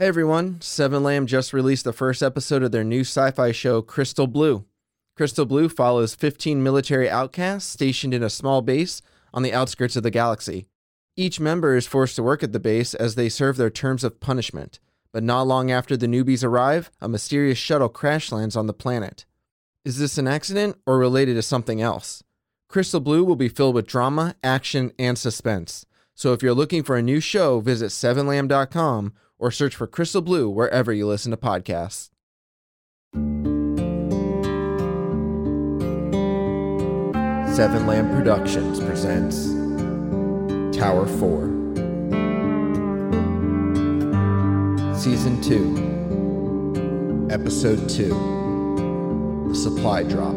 Hey everyone, Seven Lamb just released the first episode of their new sci fi show, Crystal Blue. Crystal Blue follows 15 military outcasts stationed in a small base on the outskirts of the galaxy. Each member is forced to work at the base as they serve their terms of punishment. But not long after the newbies arrive, a mysterious shuttle crash lands on the planet. Is this an accident or related to something else? Crystal Blue will be filled with drama, action, and suspense. So if you're looking for a new show, visit 7lamb.com or search for Crystal Blue wherever you listen to podcasts. Seven Lamb Productions presents Tower 4 Season 2 Episode 2 The Supply Drop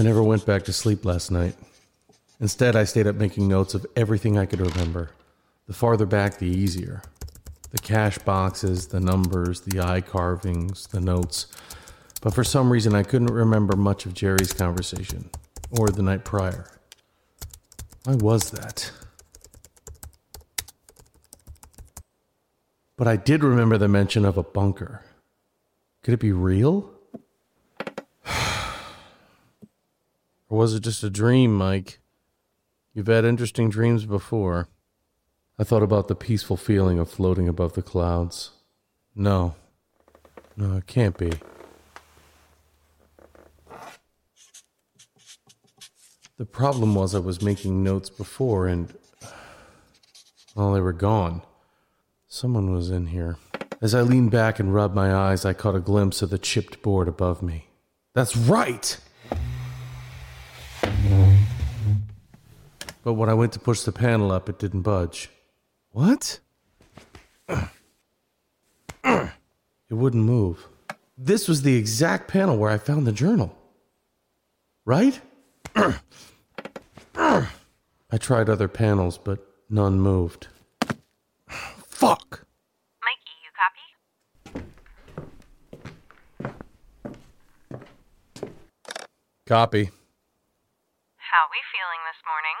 I never went back to sleep last night. Instead, I stayed up making notes of everything I could remember. The farther back, the easier. The cash boxes, the numbers, the eye carvings, the notes. But for some reason, I couldn't remember much of Jerry's conversation or the night prior. Why was that? But I did remember the mention of a bunker. Could it be real? Was it just a dream, Mike? You've had interesting dreams before. I thought about the peaceful feeling of floating above the clouds. No. No, it can't be. The problem was I was making notes before and. Well, they were gone. Someone was in here. As I leaned back and rubbed my eyes, I caught a glimpse of the chipped board above me. That's right! But when I went to push the panel up, it didn't budge. What? It wouldn't move. This was the exact panel where I found the journal. Right? I tried other panels, but none moved. Fuck! Mikey, you copy? Copy. How we feeling this morning?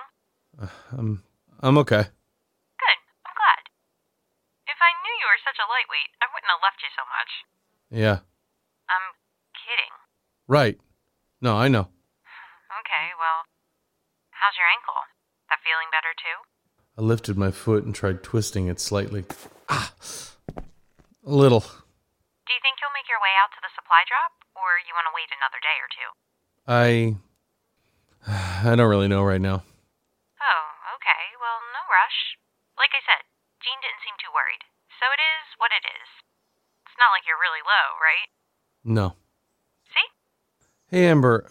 I'm I'm okay. Good. I'm glad. If I knew you were such a lightweight, I wouldn't have left you so much. Yeah. I'm kidding. Right. No, I know. Okay, well, how's your ankle? That feeling better too? I lifted my foot and tried twisting it slightly. Ah. A little. Do you think you'll make your way out to the supply drop, or you want to wait another day or two? I I don't really know right now. Okay. Well, no rush. Like I said, Gene didn't seem too worried. So it is what it is. It's not like you're really low, right? No. See? Hey Amber,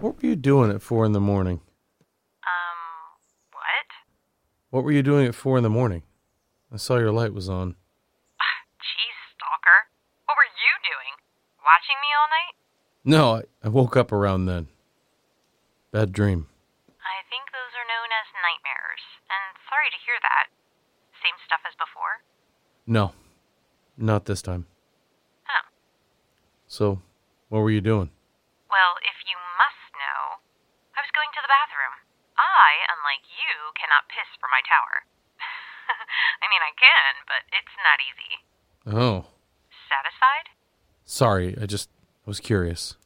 what were you doing at four in the morning? Um, what? What were you doing at four in the morning? I saw your light was on. Jeez, stalker. What were you doing? Watching me all night? No, I, I woke up around then. Bad dream. I think those are known as nightmares, and sorry to hear that. Same stuff as before? No, not this time. Oh. So, what were you doing? Well, if you must know, I was going to the bathroom. I, unlike you, cannot piss from my tower. I mean, I can, but it's not easy. Oh, Satisfied? sorry. I just was curious.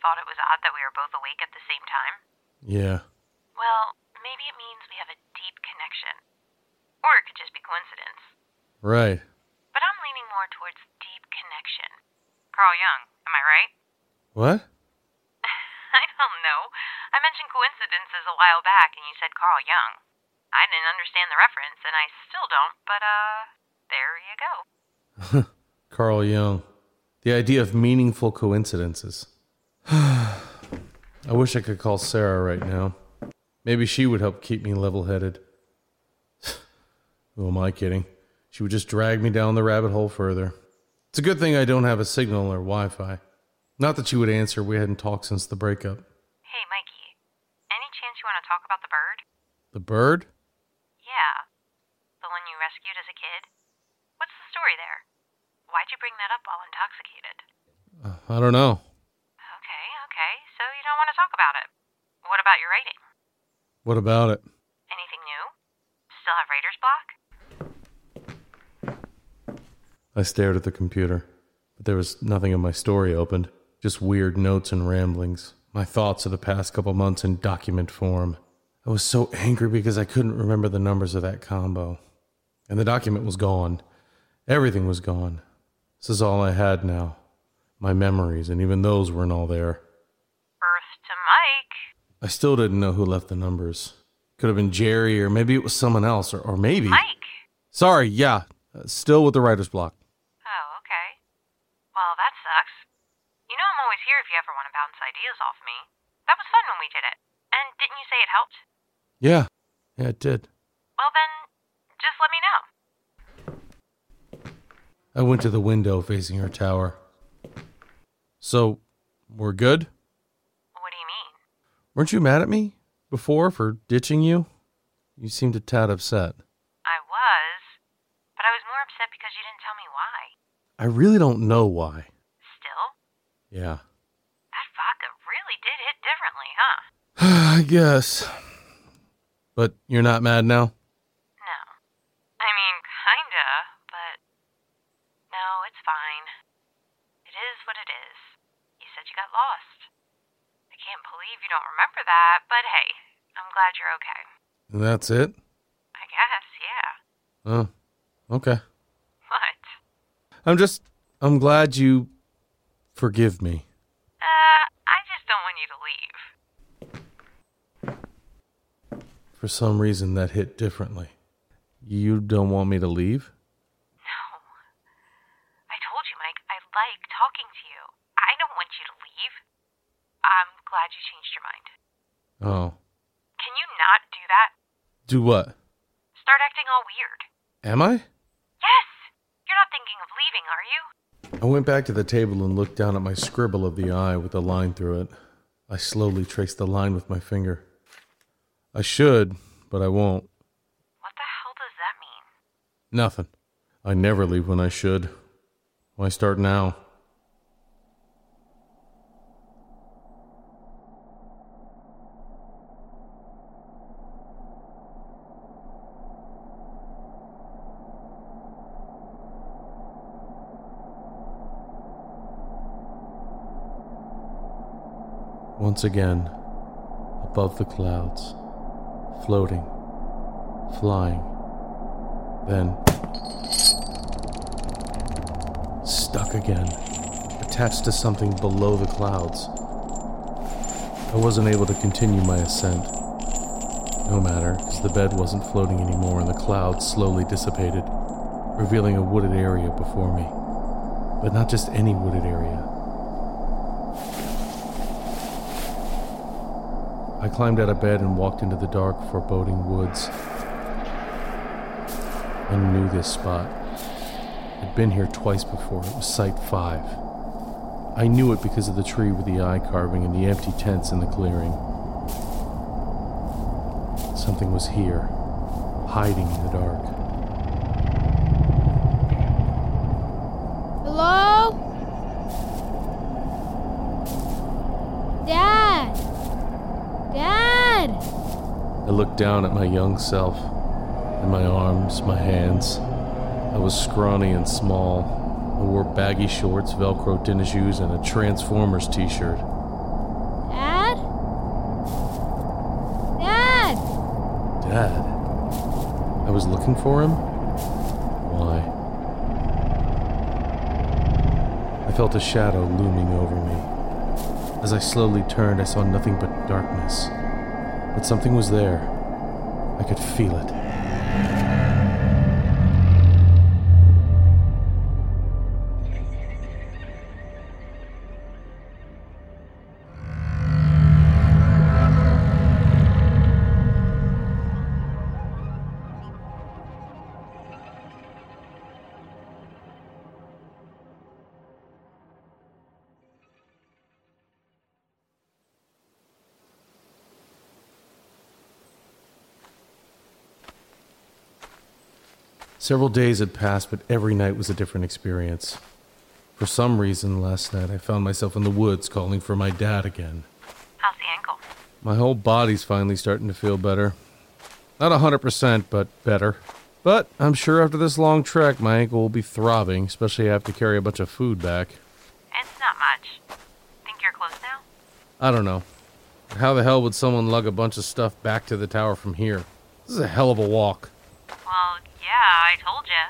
Thought it was odd that we were both awake at the same time? Yeah. Well, maybe it means we have a deep connection. Or it could just be coincidence. Right. But I'm leaning more towards deep connection. Carl Jung, am I right? What? I don't know. I mentioned coincidences a while back and you said Carl Jung. I didn't understand the reference and I still don't, but uh, there you go. Carl Jung. The idea of meaningful coincidences. I wish I could call Sarah right now. Maybe she would help keep me level headed. Who am I kidding? She would just drag me down the rabbit hole further. It's a good thing I don't have a signal or Wi Fi. Not that she would answer, we hadn't talked since the breakup. Hey, Mikey, any chance you want to talk about the bird? The bird? Yeah. The one you rescued as a kid? What's the story there? Why'd you bring that up while intoxicated? Uh, I don't know. Okay, okay, so you don't want to talk about it. What about your writing? What about it? Anything new? Still have writer's block? I stared at the computer, but there was nothing of my story opened. Just weird notes and ramblings. My thoughts of the past couple months in document form. I was so angry because I couldn't remember the numbers of that combo. And the document was gone. Everything was gone. This is all I had now. My memories, and even those weren't all there. Earth to Mike. I still didn't know who left the numbers. Could have been Jerry, or maybe it was someone else, or, or maybe. Mike! Sorry, yeah. Still with the writer's block. Oh, okay. Well, that sucks. You know I'm always here if you ever want to bounce ideas off me. That was fun when we did it. And didn't you say it helped? Yeah, yeah, it did. Well, then, just let me know. I went to the window facing her tower. So, we're good? What do you mean? Weren't you mad at me before for ditching you? You seemed a tad upset. I was, but I was more upset because you didn't tell me why. I really don't know why. Still, Yeah. that vodka really did hit differently, huh? I guess. But you're not mad now? No. I mean, kinda, but. No, it's fine. It is what it is. You said you got lost. I can't believe you don't remember that, but hey, I'm glad you're okay. And that's it? I guess, yeah. Oh, okay. What? I'm just, I'm glad you forgive me. Uh, don't want you to leave. For some reason, that hit differently. You don't want me to leave? No. I told you, Mike, I like talking to you. I don't want you to leave. I'm glad you changed your mind. Oh. Can you not do that? Do what? Start acting all weird. Am I? Yes! You're not thinking of leaving, are you? I went back to the table and looked down at my scribble of the eye with a line through it. I slowly traced the line with my finger. I should, but I won't. What the hell does that mean? Nothing. I never leave when I should. Why start now? Once again, above the clouds, floating, flying, then stuck again, attached to something below the clouds. I wasn't able to continue my ascent. No matter, because the bed wasn't floating anymore and the clouds slowly dissipated, revealing a wooded area before me. But not just any wooded area. I climbed out of bed and walked into the dark, foreboding woods. I knew this spot. I'd been here twice before. It was Site 5. I knew it because of the tree with the eye carving and the empty tents in the clearing. Something was here, hiding in the dark. Looked down at my young self, and my arms, my hands. I was scrawny and small. I wore baggy shorts, Velcro tennis shoes, and a Transformers t shirt. Dad? Dad! Dad? I was looking for him? Why? I felt a shadow looming over me. As I slowly turned, I saw nothing but darkness. But something was there. I could feel it. Several days had passed, but every night was a different experience. For some reason, last night I found myself in the woods calling for my dad again. How's the ankle? My whole body's finally starting to feel better. Not a 100%, but better. But I'm sure after this long trek, my ankle will be throbbing, especially if I have to carry a bunch of food back. It's not much. Think you're close now? I don't know. How the hell would someone lug a bunch of stuff back to the tower from here? This is a hell of a walk. Well, yeah, I told you.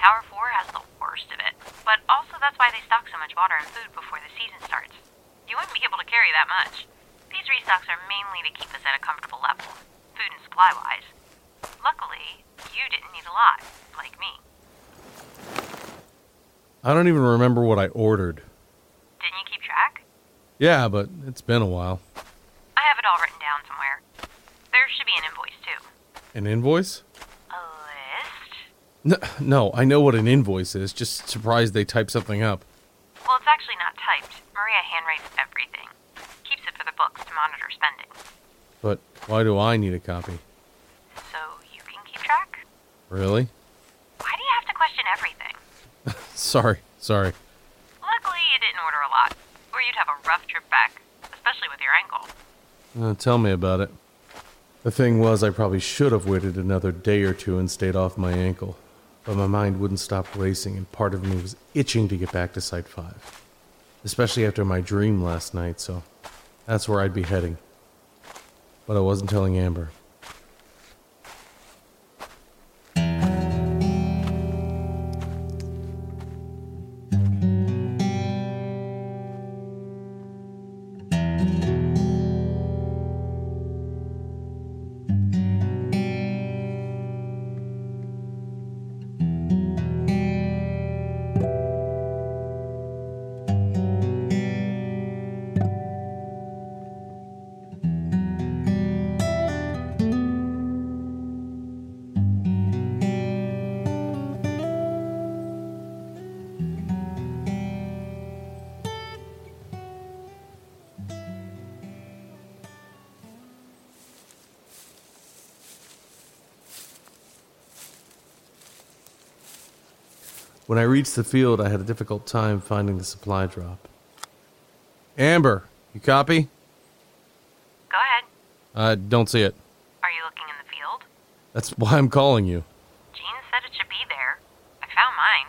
Tower 4 has the worst of it. But also, that's why they stock so much water and food before the season starts. You wouldn't be able to carry that much. These restocks are mainly to keep us at a comfortable level, food and supply wise. Luckily, you didn't need a lot, like me. I don't even remember what I ordered. Didn't you keep track? Yeah, but it's been a while. I have it all written down somewhere. There should be an invoice, too. An invoice? No, no, I know what an invoice is. Just surprised they type something up. Well, it's actually not typed. Maria handwrites everything. Keeps it for the books to monitor spending. But why do I need a copy? So you can keep track? Really? Why do you have to question everything? Sorry, sorry. Luckily, you didn't order a lot, or you'd have a rough trip back, especially with your ankle. Uh, tell me about it. The thing was, I probably should have waited another day or two and stayed off my ankle. But my mind wouldn't stop racing, and part of me was itching to get back to Site 5. Especially after my dream last night, so that's where I'd be heading. But I wasn't telling Amber. When I reached the field, I had a difficult time finding the supply drop. Amber, you copy? Go ahead. I don't see it. Are you looking in the field? That's why I'm calling you. Gene said it should be there. I found mine.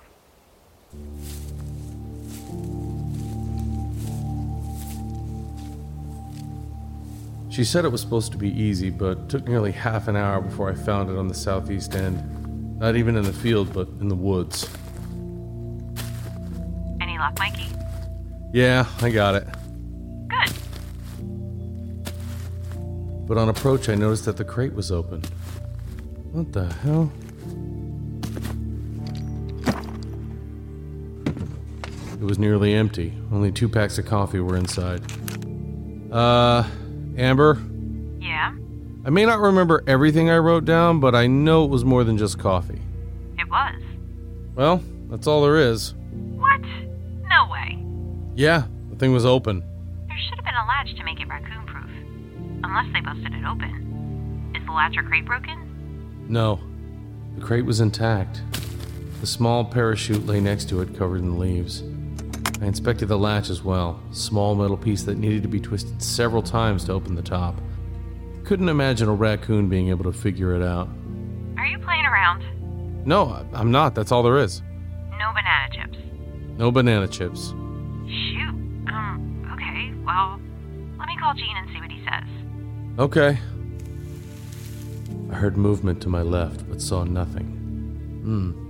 She said it was supposed to be easy, but took nearly half an hour before I found it on the southeast end. Not even in the field, but in the woods. Luck, Mikey? Yeah, I got it. Good. But on approach, I noticed that the crate was open. What the hell? It was nearly empty. Only two packs of coffee were inside. Uh, Amber, Yeah? I may not remember everything I wrote down, but I know it was more than just coffee. It was. Well, that's all there is. What? No way. Yeah, the thing was open. There should have been a latch to make it raccoon proof. Unless they busted it open. Is the latch or crate broken? No, the crate was intact. The small parachute lay next to it, covered in leaves. I inspected the latch as well, small metal piece that needed to be twisted several times to open the top. couldn't imagine a raccoon being able to figure it out. Are you playing around? No, I'm not. That's all there is. No banana chips. No banana chips. Call Gene and see what he says. Okay. I heard movement to my left, but saw nothing. Hmm.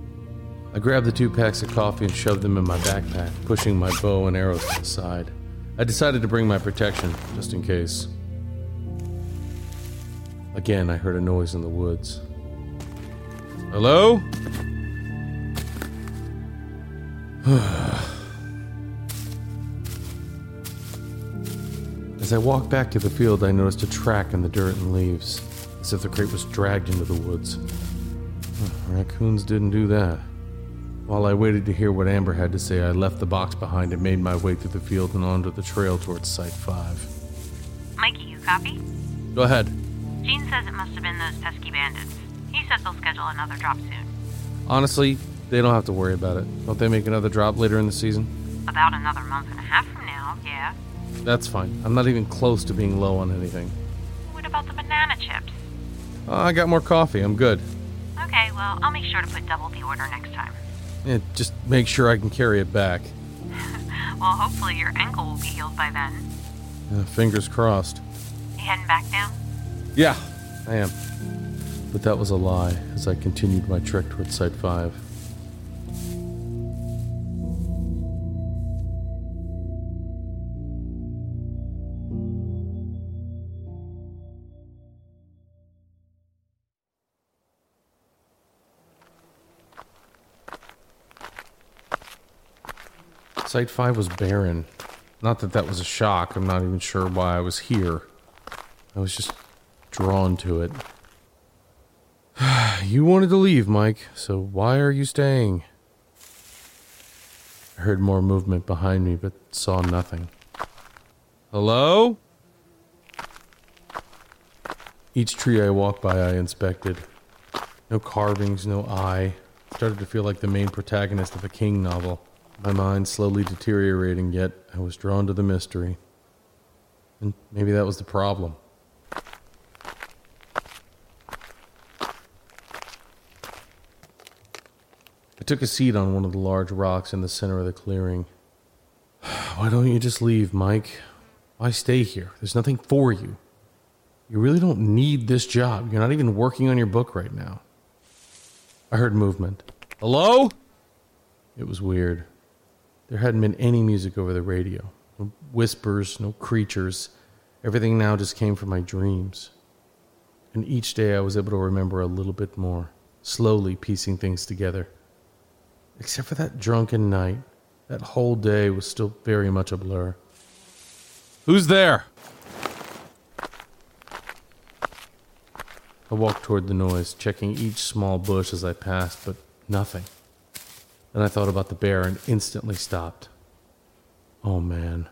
I grabbed the two packs of coffee and shoved them in my backpack, pushing my bow and arrows to the side. I decided to bring my protection, just in case. Again, I heard a noise in the woods. Hello? As I walked back to the field, I noticed a track in the dirt and leaves, as if the crate was dragged into the woods. Raccoons didn't do that. While I waited to hear what Amber had to say, I left the box behind and made my way through the field and onto the trail towards Site 5. Mikey, you copy? Go ahead. Gene says it must have been those pesky bandits. He says they'll schedule another drop soon. Honestly, they don't have to worry about it. Don't they make another drop later in the season? About another month and a half from now, yeah. That's fine. I'm not even close to being low on anything. What about the banana chips? Uh, I got more coffee. I'm good. Okay, well, I'll make sure to put double the order next time. Yeah, just make sure I can carry it back. Well, hopefully your ankle will be healed by then. Uh, fingers crossed. You heading back now? Yeah, I am. But that was a lie as I continued my trek towards Site 5. Site 5 was barren. Not that that was a shock. I'm not even sure why I was here. I was just drawn to it. you wanted to leave, Mike, so why are you staying? I heard more movement behind me, but saw nothing. Hello? Each tree I walked by, I inspected. No carvings, no eye. Started to feel like the main protagonist of a King novel. My mind slowly deteriorating, yet I was drawn to the mystery. And maybe that was the problem. I took a seat on one of the large rocks in the center of the clearing. Why don't you just leave, Mike? Why stay here? There's nothing for you. You really don't need this job. You're not even working on your book right now. I heard movement. Hello? It was weird. There hadn't been any music over the radio. No whispers, no creatures. Everything now just came from my dreams. And each day I was able to remember a little bit more, slowly piecing things together. Except for that drunken night, that whole day was still very much a blur. Who's there? I walked toward the noise, checking each small bush as I passed, but nothing. Then I thought about the bear and instantly stopped. Oh man,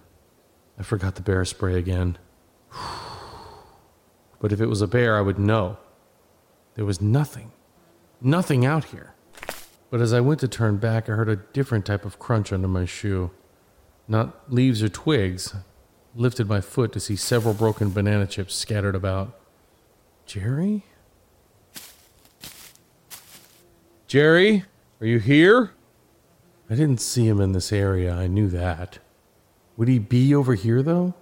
I forgot the bear spray again. But if it was a bear, I would know. There was nothing. Nothing out here. But as I went to turn back, I heard a different type of crunch under my shoe. Not leaves or twigs. Lifted my foot to see several broken banana chips scattered about. Jerry? Jerry? Are you here? I didn't see him in this area, I knew that. Would he be over here, though?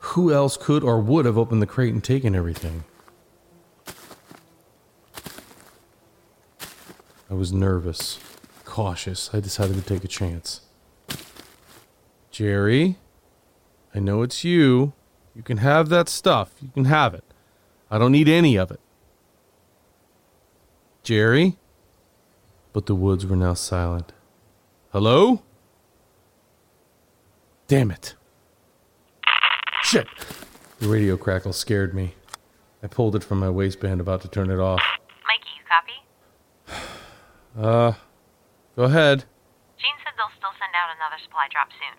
Who else could or would have opened the crate and taken everything? I was nervous, cautious. I decided to take a chance. Jerry, I know it's you. You can have that stuff. You can have it. I don't need any of it. Jerry? But the woods were now silent. Hello? Damn it. Shit! The radio crackle scared me. I pulled it from my waistband, about to turn it off. Mikey, you copy? Uh, go ahead. Gene said they'll still send out another supply drop soon.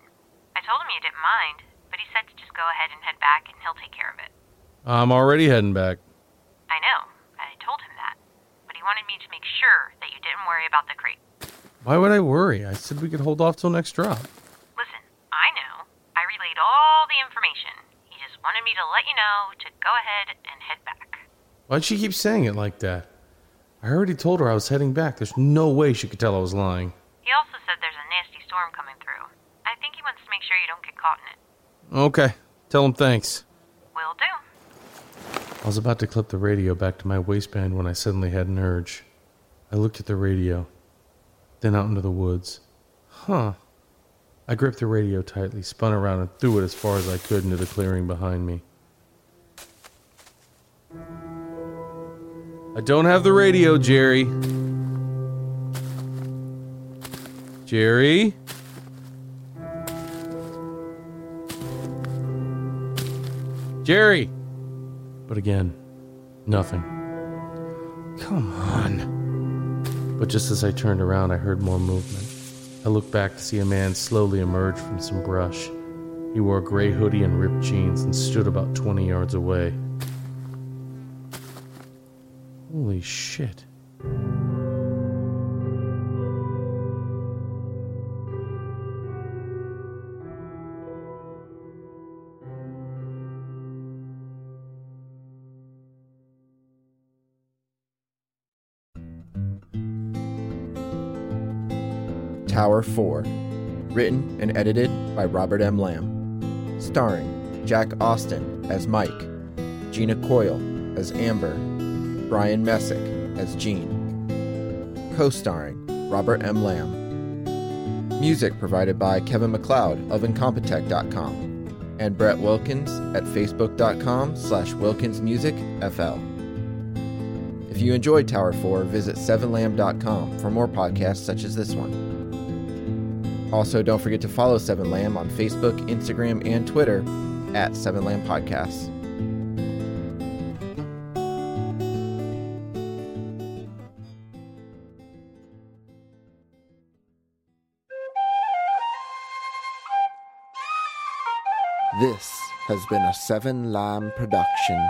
I told him you didn't mind, but he said to just go ahead and head back and he'll take care of it. I'm already heading back. I know. I told him that. But he wanted me to make sure that you didn't worry about the crate. Why would I worry? I said we could hold off till next drop. Listen, I know. I relayed all the information. He just wanted me to let you know to go ahead and head back. Why'd she keep saying it like that? I already told her I was heading back. There's no way she could tell I was lying. He also said there's a nasty storm coming through. I think he wants to make sure you don't get caught in it. Okay, tell him thanks. Will do. I was about to clip the radio back to my waistband when I suddenly had an urge. I looked at the radio, then out into the woods. Huh. I gripped the radio tightly, spun around, and threw it as far as I could into the clearing behind me. I don't have the radio, Jerry. Jerry? Jerry! But again, nothing. Come on. But just as I turned around, I heard more movement. I looked back to see a man slowly emerge from some brush. He wore a gray hoodie and ripped jeans and stood about 20 yards away. Holy shit. Tower 4. Written and edited by Robert M. Lamb. Starring Jack Austin as Mike, Gina Coyle as Amber, Brian Messick as Gene. Co starring Robert M. Lamb. Music provided by Kevin MacLeod of Incompetech.com and Brett Wilkins at Facebook.com slash WilkinsMusicFL. If you enjoyed Tower 4, visit 7lamb.com for more podcasts such as this one. Also, don't forget to follow 7 Lamb on Facebook, Instagram, and Twitter at 7 Lamb Podcasts. This has been a 7 Lamb production.